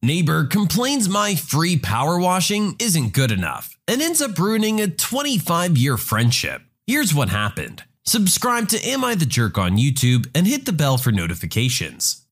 Neighbor complains my free power washing isn't good enough and ends up ruining a 25 year friendship. Here's what happened. Subscribe to Am I the Jerk on YouTube and hit the bell for notifications.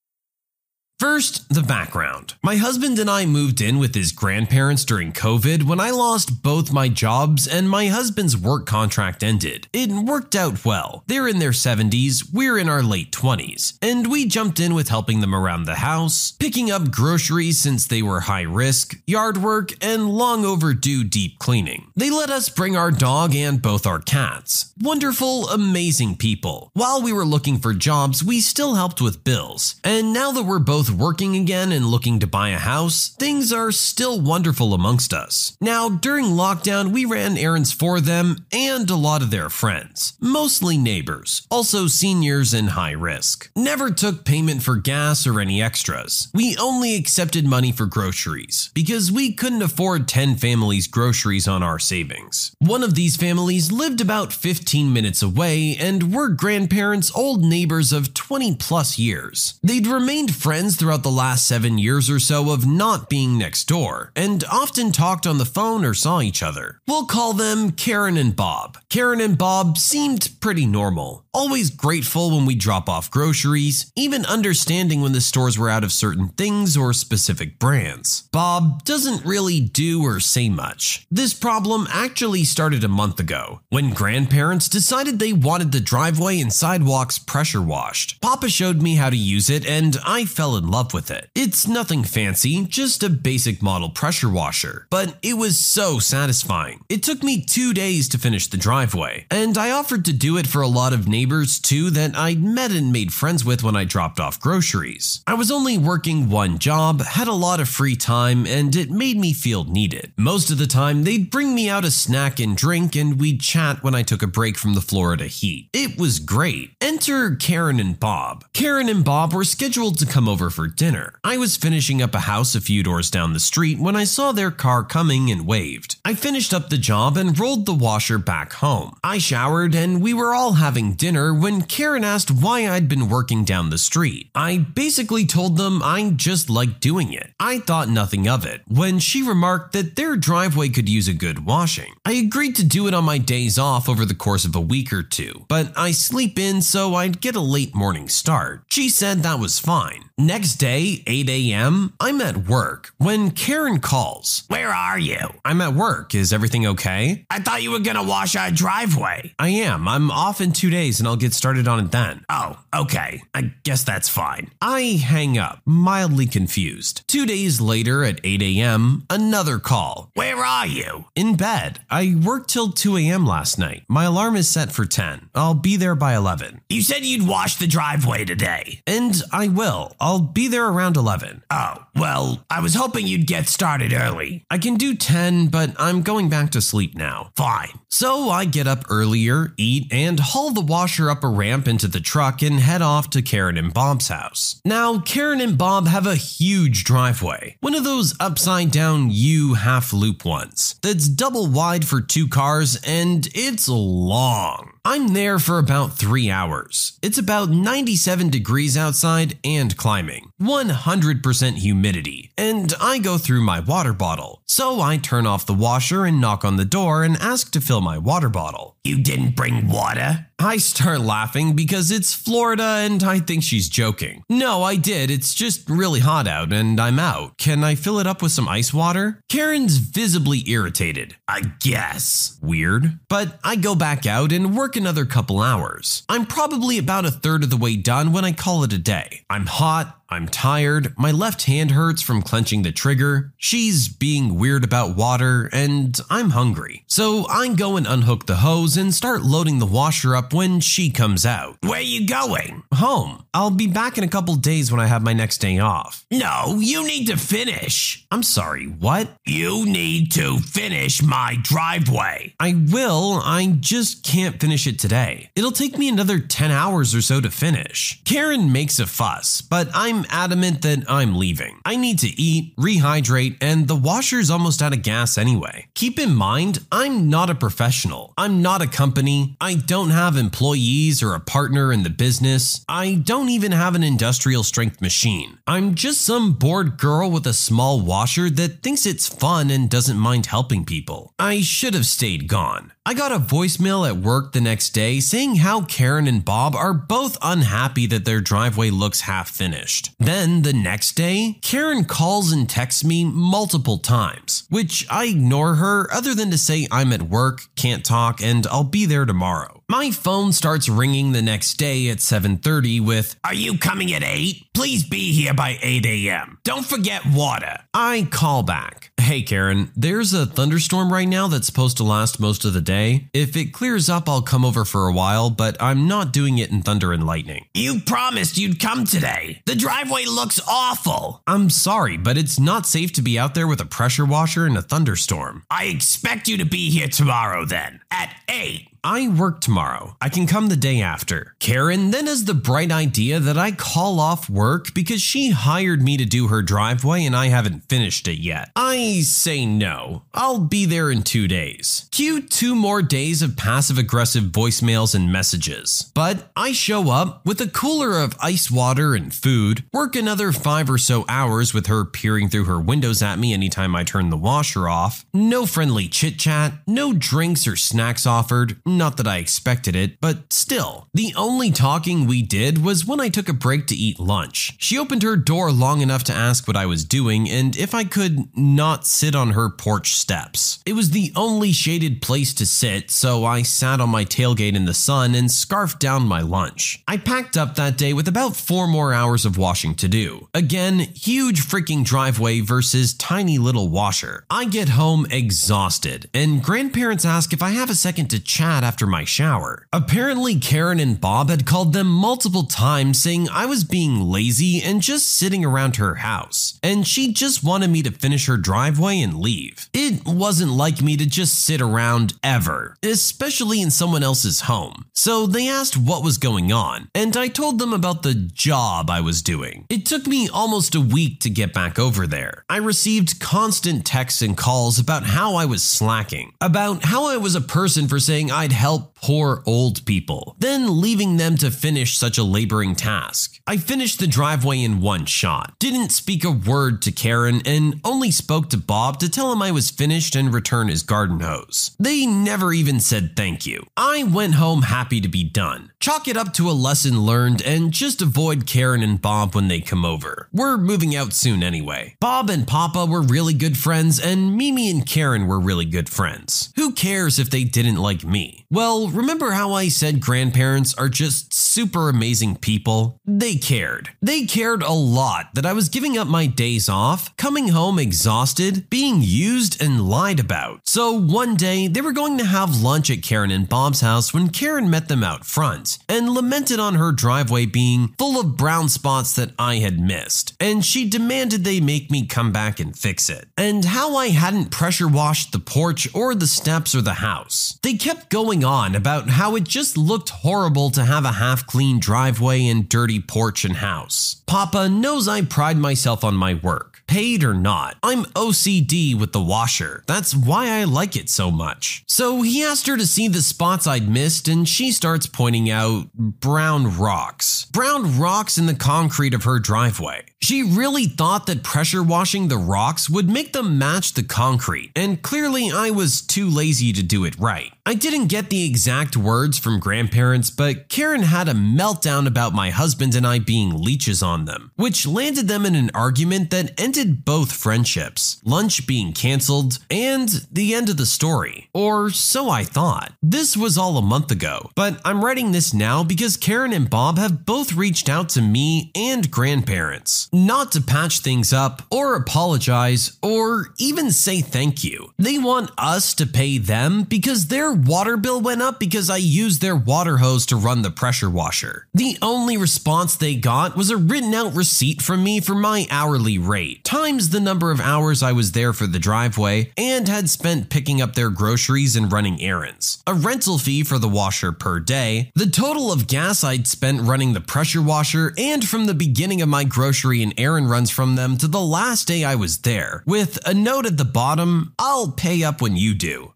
First, the background. My husband and I moved in with his grandparents during COVID when I lost both my jobs and my husband's work contract ended. It worked out well. They're in their 70s, we're in our late 20s, and we jumped in with helping them around the house, picking up groceries since they were high risk, yard work, and long overdue deep cleaning. They let us bring our dog and both our cats. Wonderful, amazing people. While we were looking for jobs, we still helped with bills, and now that we're both both working again and looking to buy a house, things are still wonderful amongst us. Now, during lockdown, we ran errands for them and a lot of their friends, mostly neighbors, also seniors and high risk. Never took payment for gas or any extras. We only accepted money for groceries because we couldn't afford 10 families' groceries on our savings. One of these families lived about 15 minutes away and were grandparents' old neighbors of 20 plus years. They'd remained friends throughout the last seven years or so of not being next door, and often talked on the phone or saw each other. We'll call them Karen and Bob. Karen and Bob seemed pretty normal, always grateful when we drop off groceries, even understanding when the stores were out of certain things or specific brands. Bob doesn't really do or say much. This problem actually started a month ago when grandparents decided they wanted the driveway and sidewalks pressure washed. Papa showed me how to use it, and I fell in love with it. It's nothing fancy, just a basic model pressure washer, but it was so satisfying. It took me two days to finish the driveway, and I offered to do it for a lot of neighbors too that I'd met and made friends with when I dropped off groceries. I was only working one job, had a lot of free time, and it made me feel needed. Most of the time, they'd bring me out a snack and drink, and we'd chat when I took a break from the Florida heat. It was great. Enter Karen and Bob. Karen and Bob were scheduled to come over for dinner. I was finishing up a house a few doors down the street when I saw their car coming and waved. I finished up the job and rolled the washer back home. I showered and we were all having dinner when Karen asked why I'd been working down the street. I basically told them I just liked doing it. I thought nothing of it when she remarked that their driveway could use a good washing. I agreed to do it on my days off over the course of a week or two, but I sleep in so I'd get a late morning start. She said that was fine. Next day, 8 a.m., I'm at work when Karen calls. Where are you? I'm at work. Is everything okay? I thought you were gonna wash our driveway. I am. I'm off in two days and I'll get started on it then. Oh, okay. I guess that's fine. I hang up, mildly confused. Two days later at 8 a.m., another call. Where are you? In bed. I worked till 2 a.m. last night. My alarm is set for 10. I'll be there by 11. You said you'd wash the driveway today. And I will. I'll be there around 11. Oh, well, I was hoping you'd get started early. I can do 10, but I'm going back to sleep now. Fine. So I get up earlier, eat, and haul the washer up a ramp into the truck and head off to Karen and Bob's house. Now, Karen and Bob have a huge driveway, one of those upside down U half loop ones that's double wide for two cars and it's long. I'm there for about three hours. It's about 97 degrees outside and climbing, 100% humidity, and I go through my water bottle. So I turn off the washer and knock on the door and ask to fill my water bottle. You didn't bring water? I start laughing because it's Florida and I think she's joking. No, I did. It's just really hot out and I'm out. Can I fill it up with some ice water? Karen's visibly irritated. I guess. Weird. But I go back out and work another couple hours. I'm probably about a third of the way done when I call it a day. I'm hot, I'm tired, my left hand hurts from clenching the trigger, she's being weird about water, and I'm hungry. So I go and unhook the hose and start loading the washer up when she comes out. Where are you going? Home. I'll be back in a couple days when I have my next day off. No, you need to finish. I'm sorry, what? You need to finish my driveway. I will, I just can't finish it today. It'll take me another 10 hours or so to finish. Karen makes a fuss, but I'm I'm adamant that I'm leaving. I need to eat, rehydrate, and the washer's almost out of gas anyway. Keep in mind, I'm not a professional. I'm not a company. I don't have employees or a partner in the business. I don't even have an industrial strength machine. I'm just some bored girl with a small washer that thinks it's fun and doesn't mind helping people. I should have stayed gone. I got a voicemail at work the next day saying how Karen and Bob are both unhappy that their driveway looks half finished. Then the next day, Karen calls and texts me multiple times, which I ignore her other than to say I'm at work, can't talk, and I'll be there tomorrow. My phone starts ringing the next day at 7:30 with, Are you coming at 8? Please be here by 8 a.m. Don't forget water. I call back. Hey Karen, there's a thunderstorm right now that's supposed to last most of the day. If it clears up, I'll come over for a while, but I'm not doing it in thunder and lightning. You promised you'd come today. The driveway looks awful. I'm sorry, but it's not safe to be out there with a pressure washer in a thunderstorm. I expect you to be here tomorrow then, at 8. I work tomorrow. I can come the day after. Karen then has the bright idea that I call off work because she hired me to do her driveway and I haven't finished it yet. I say no. I'll be there in two days. Cue two more days of passive aggressive voicemails and messages. But I show up with a cooler of ice water and food, work another five or so hours with her peering through her windows at me anytime I turn the washer off. No friendly chit chat, no drinks or snacks offered not that I expected it, but still. The only talking we did was when I took a break to eat lunch. She opened her door long enough to ask what I was doing and if I could not sit on her porch steps. It was the only shaded place to sit, so I sat on my tailgate in the sun and scarfed down my lunch. I packed up that day with about four more hours of washing to do. Again, huge freaking driveway versus tiny little washer. I get home exhausted, and grandparents ask if I have a second to chat after my shower. Apparently, Karen and Bob had called them multiple times saying I was being lazy and just sitting around her house, and she just wanted me to finish her driveway and leave. It wasn't like me to just sit around ever, especially in someone else's home. So they asked what was going on, and I told them about the job I was doing. It took me almost a week to get back over there. I received constant texts and calls about how I was slacking, about how I was a person for saying I'd help poor old people, then leaving them to finish such a laboring task. I finished the driveway in one shot, didn't speak a word to Karen, and only spoke to Bob to tell him I was finished and return his garden hose. They never even said thank you. I went home happy to be done. Chalk it up to a lesson learned and just avoid Karen and Bob when they come over. We're moving out soon anyway. Bob and Papa were really good friends, and Mimi and Karen were really good friends. Who cares if they didn't like me? Well, remember how I said grandparents are just super amazing people? They cared. They cared a lot that I was giving up my days off, coming home exhausted, being used and lied about. So one day, they were going to have lunch at Karen and Bob's house when Karen met them out front and lamented on her driveway being full of brown spots that I had missed. And she demanded they make me come back and fix it. And how I hadn't pressure washed the porch or the steps or the house. They kept going on about how it just looked horrible to have a half clean driveway and dirty porch and house. Papa knows I pride myself on my work, paid or not. I'm OCD with the washer. That's why I like it so much. So he asked her to see the spots I'd missed, and she starts pointing out brown rocks. Brown rocks in the concrete of her driveway. She really thought that pressure washing the rocks would make them match the concrete, and clearly I was too lazy to do it right. I didn't get the exact words from grandparents, but Karen had a meltdown about my husband and I being leeches on them, which landed them in an argument that ended both friendships, lunch being cancelled, and the end of the story. Or so I thought. This was all a month ago, but I'm writing this now because Karen and Bob have both reached out to me and grandparents, not to patch things up or apologize or even say thank you. They want us to pay them because they're water bill went up because I used their water hose to run the pressure washer. The only response they got was a written out receipt from me for my hourly rate, times the number of hours I was there for the driveway and had spent picking up their groceries and running errands, a rental fee for the washer per day, the total of gas I'd spent running the pressure washer, and from the beginning of my grocery and errand runs from them to the last day I was there, with a note at the bottom I'll pay up when you do.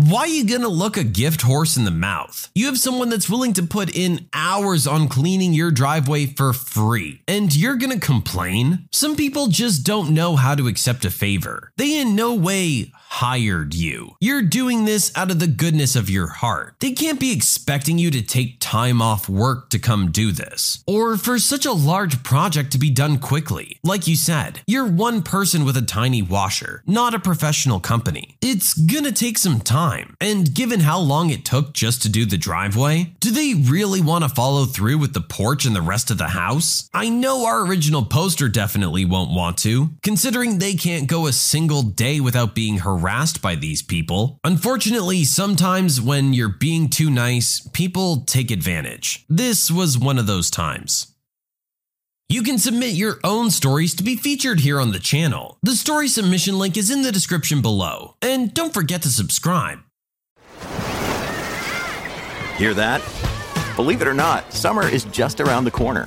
Why are you gonna look a gift horse in the mouth? You have someone that's willing to put in hours on cleaning your driveway for free, and you're gonna complain? Some people just don't know how to accept a favor. They in no way hired you. You're doing this out of the goodness of your heart. They can't be expecting you to take time off work to come do this, or for such a large project to be done quickly. Like you said, you're one person with a tiny washer, not a professional company. It's gonna take some time, and given how long it took just to do the driveway, do they really want to follow through with the porch and the rest of the house? I know our original poster definitely won't want to, considering they can't go a single day without being harassed harassed by these people. Unfortunately, sometimes when you're being too nice, people take advantage. This was one of those times. You can submit your own stories to be featured here on the channel. The story submission link is in the description below. And don't forget to subscribe. Hear that? Believe it or not, summer is just around the corner.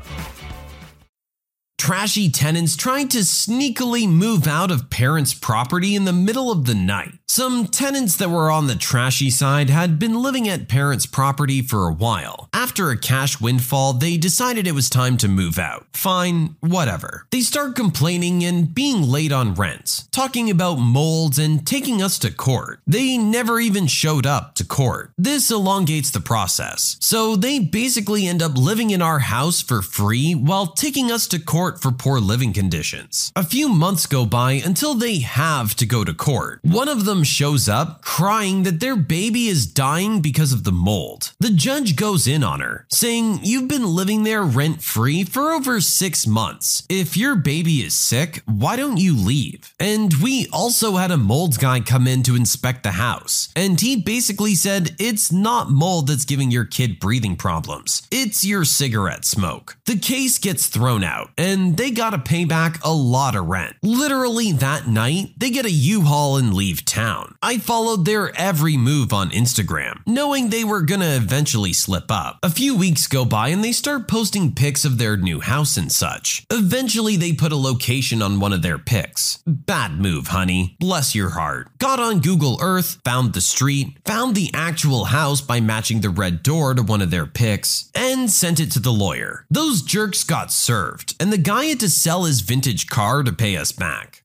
Trashy tenants trying to sneakily move out of parents' property in the middle of the night. Some tenants that were on the trashy side had been living at parents' property for a while. After a cash windfall, they decided it was time to move out. Fine, whatever. They start complaining and being late on rents, talking about molds and taking us to court. They never even showed up to court. This elongates the process. So they basically end up living in our house for free while taking us to court for poor living conditions. A few months go by until they have to go to court. One of them shows up crying that their baby is dying because of the mold. The judge goes in on her, saying, You've been living there rent free for over six months. If your baby is sick, why don't you leave? And we also had a mold guy come in to inspect the house, and he basically said, It's not mold that's giving your kid breathing problems, it's your cigarette smoke. The case gets thrown out, and they gotta pay back a lot of rent. Literally that night, they get a U-Haul and leave town. I followed their every move on Instagram, knowing they were gonna eventually slip up. A few weeks go by and they start posting pics of their new house and such. Eventually, they put a location on one of their pics. Bad move, honey. Bless your heart. Got on Google Earth, found the street, found the actual house by matching the red door to one of their pics, and sent it to the lawyer. Those jerks got served, and the guy had to sell his vintage car to pay us back.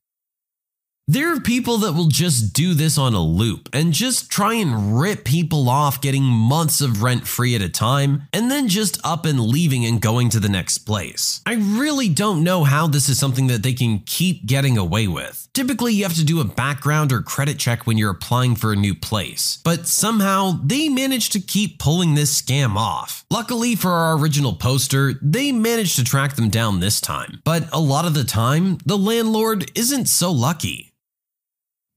There are people that will just do this on a loop and just try and rip people off getting months of rent free at a time and then just up and leaving and going to the next place. I really don't know how this is something that they can keep getting away with. Typically, you have to do a background or credit check when you're applying for a new place, but somehow they managed to keep pulling this scam off. Luckily for our original poster, they managed to track them down this time, but a lot of the time, the landlord isn't so lucky.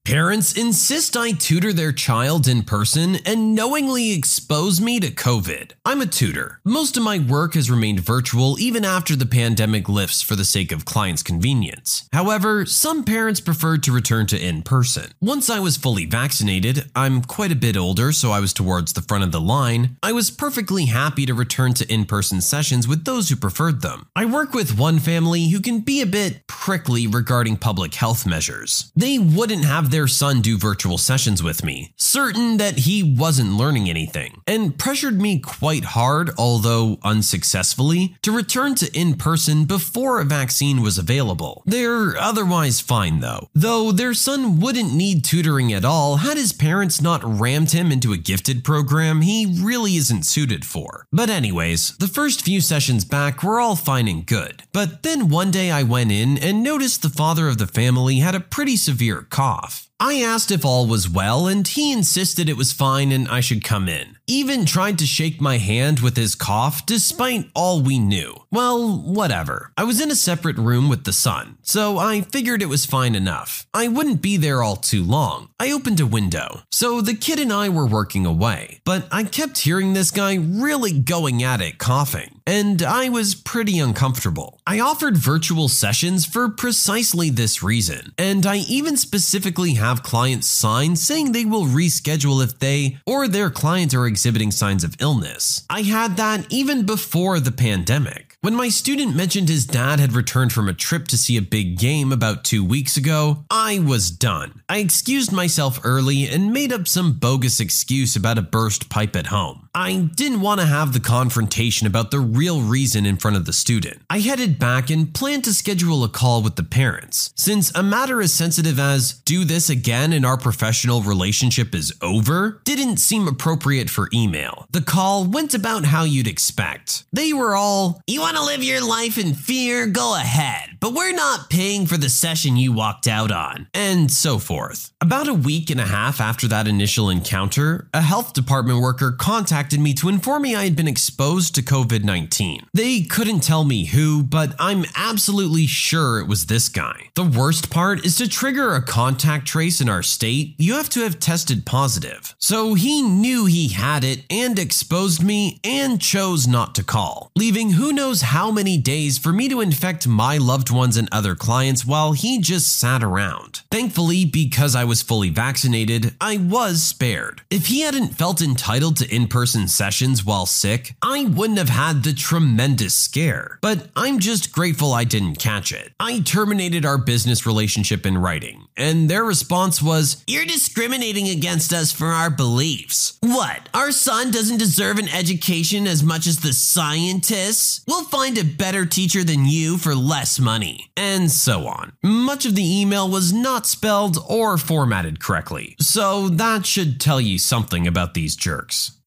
Parents insist I tutor their child in person and knowingly expose me to COVID. I'm a tutor. Most of my work has remained virtual even after the pandemic lifts for the sake of clients' convenience. However, some parents preferred to return to in person. Once I was fully vaccinated, I'm quite a bit older, so I was towards the front of the line, I was perfectly happy to return to in person sessions with those who preferred them. I work with one family who can be a bit prickly regarding public health measures. They wouldn't have their son do virtual sessions with me, certain that he wasn't learning anything, and pressured me quite hard, although unsuccessfully, to return to in person before a vaccine was available. They're otherwise fine though, though their son wouldn't need tutoring at all had his parents not rammed him into a gifted program he really isn't suited for. But, anyways, the first few sessions back were all fine and good. But then one day I went in and noticed the father of the family had a pretty severe cough off I asked if all was well, and he insisted it was fine and I should come in. Even tried to shake my hand with his cough despite all we knew. Well, whatever. I was in a separate room with the son, so I figured it was fine enough. I wouldn't be there all too long. I opened a window, so the kid and I were working away, but I kept hearing this guy really going at it coughing, and I was pretty uncomfortable. I offered virtual sessions for precisely this reason, and I even specifically have clients sign saying they will reschedule if they or their clients are exhibiting signs of illness. I had that even before the pandemic. When my student mentioned his dad had returned from a trip to see a big game about two weeks ago, I was done. I excused myself early and made up some bogus excuse about a burst pipe at home. I didn't want to have the confrontation about the real reason in front of the student. I headed back and planned to schedule a call with the parents. Since a matter as sensitive as do this again and our professional relationship is over didn't seem appropriate for email. The call went about how you'd expect. They were all, You want to live your life in fear? Go ahead, but we're not paying for the session you walked out on, and so forth. About a week and a half after that initial encounter, a health department worker contacted me to inform me I had been exposed to COVID 19. They couldn't tell me who, but I'm absolutely sure it was this guy. The worst part is to trigger a contact trace in our state, you have to have tested positive. So he knew he had it and exposed me and chose not to call, leaving who knows how many days for me to infect my loved ones and other clients while he just sat around. Thankfully, because I was fully vaccinated, I was spared. If he hadn't felt entitled to in person sessions while sick, I wouldn't have had the tremendous scare. But I'm just grateful I didn't catch it. I terminated our business relationship in writing, and their response was, You're discriminating against us for our beliefs. What? Our son doesn't deserve an education as much as the scientists? We'll find a better teacher than you for less money. And so on. Much of the email was not spelled or formatted correctly, so that should tell you something about these jerks.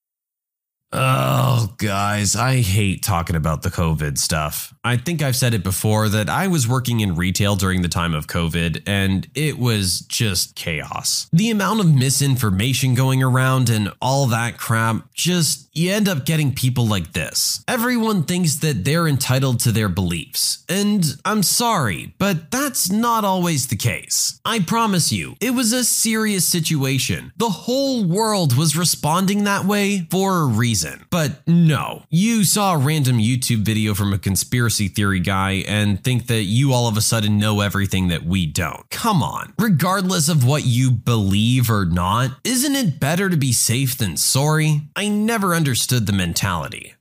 Oh, guys, I hate talking about the COVID stuff. I think I've said it before that I was working in retail during the time of COVID and it was just chaos. The amount of misinformation going around and all that crap, just you end up getting people like this. Everyone thinks that they're entitled to their beliefs. And I'm sorry, but that's not always the case. I promise you, it was a serious situation. The whole world was responding that way for a reason. But no, you saw a random YouTube video from a conspiracy theory guy and think that you all of a sudden know everything that we don't. Come on. Regardless of what you believe or not, isn't it better to be safe than sorry? I never understood the mentality.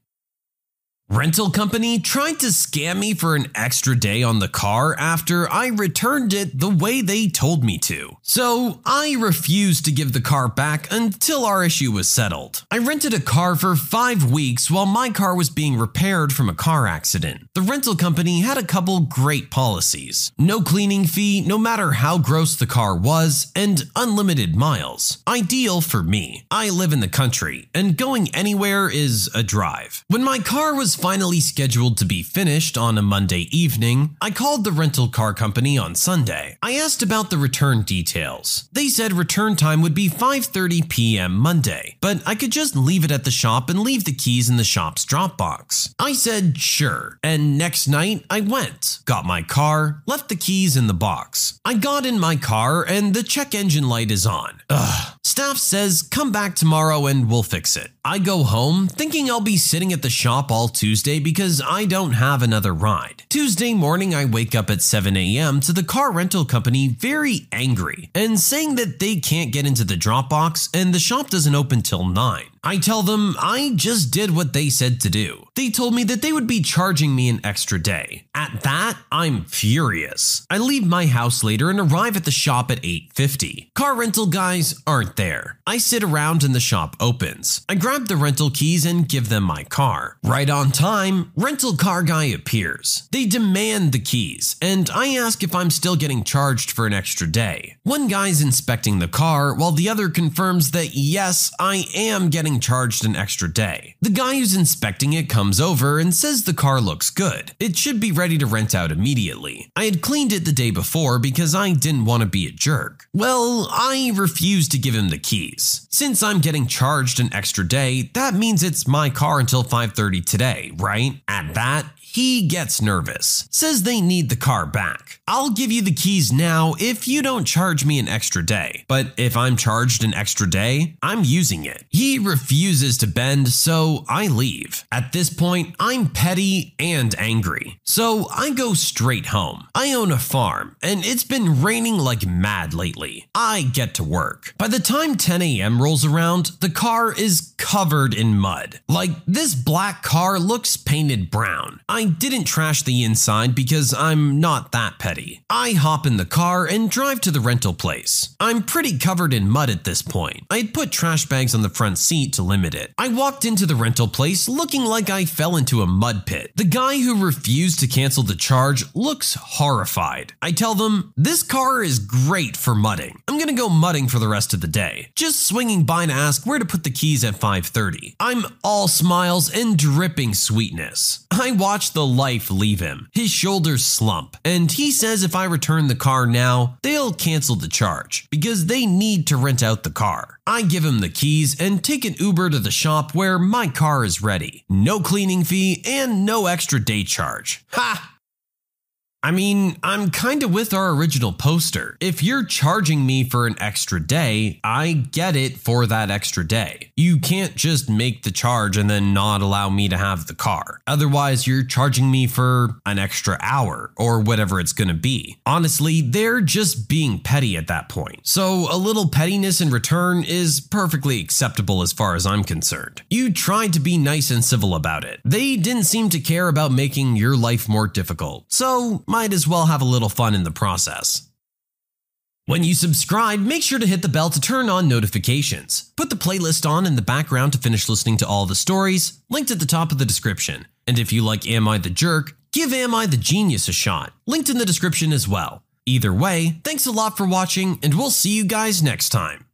Rental company tried to scam me for an extra day on the car after I returned it the way they told me to. So I refused to give the car back until our issue was settled. I rented a car for five weeks while my car was being repaired from a car accident. The rental company had a couple great policies no cleaning fee, no matter how gross the car was, and unlimited miles. Ideal for me. I live in the country, and going anywhere is a drive. When my car was finally scheduled to be finished on a Monday evening, I called the rental car company on Sunday. I asked about the return details. They said return time would be 5:30 p.m. Monday, but I could just leave it at the shop and leave the keys in the shop's drop box. I said sure, and next night I went, got my car, left the keys in the box. I got in my car and the check engine light is on. Ugh. Staff says come back tomorrow and we'll fix it. I go home thinking I'll be sitting at the shop all Tuesday because I don't have another ride. Tuesday morning, I wake up at 7 a.m. to the car rental company very angry and saying that they can't get into the Dropbox and the shop doesn't open till 9. I tell them I just did what they said to do. They told me that they would be charging me an extra day. At that, I'm furious. I leave my house later and arrive at the shop at 8:50. Car rental guys aren't there. I sit around and the shop opens. I grab the rental keys and give them my car. Right on time, rental car guy appears. They demand the keys, and I ask if I'm still getting charged for an extra day. One guy's inspecting the car while the other confirms that yes, I am getting charged an extra day. The guy who's inspecting it comes over and says the car looks good. It should be ready to rent out immediately. I had cleaned it the day before because I didn't want to be a jerk. Well, I refused to give him the keys. Since I'm getting charged an extra day, that means it's my car until 5:30 today, right? At that, he gets nervous, says they need the car back. I'll give you the keys now if you don't charge me an extra day. But if I'm charged an extra day, I'm using it. He refuses to bend, so I leave. At this point, I'm petty and angry. So I go straight home. I own a farm, and it's been raining like mad lately. I get to work. By the time 10 a.m. rolls around, the car is covered in mud. Like, this black car looks painted brown. I didn't trash the inside because I'm not that petty. I hop in the car and drive to the rental place. I'm pretty covered in mud at this point. I'd put trash bags on the front seat to limit it. I walked into the rental place looking like I fell into a mud pit. The guy who refused to cancel the charge looks horrified. I tell them, This car is great for mudding. I'm gonna go mudding for the rest of the day. Just swinging by to ask where to put the keys at 5:30. I'm all smiles and dripping sweetness. I the life leave him. His shoulders slump, and he says if I return the car now, they'll cancel the charge because they need to rent out the car. I give him the keys and take an Uber to the shop where my car is ready. No cleaning fee and no extra day charge. Ha! I mean, I'm kinda with our original poster. If you're charging me for an extra day, I get it for that extra day. You can't just make the charge and then not allow me to have the car. Otherwise, you're charging me for an extra hour or whatever it's gonna be. Honestly, they're just being petty at that point. So, a little pettiness in return is perfectly acceptable as far as I'm concerned. You tried to be nice and civil about it. They didn't seem to care about making your life more difficult. So, might as well have a little fun in the process. When you subscribe, make sure to hit the bell to turn on notifications. Put the playlist on in the background to finish listening to all the stories, linked at the top of the description. And if you like Am I the Jerk, give Am I the Genius a shot, linked in the description as well. Either way, thanks a lot for watching, and we'll see you guys next time.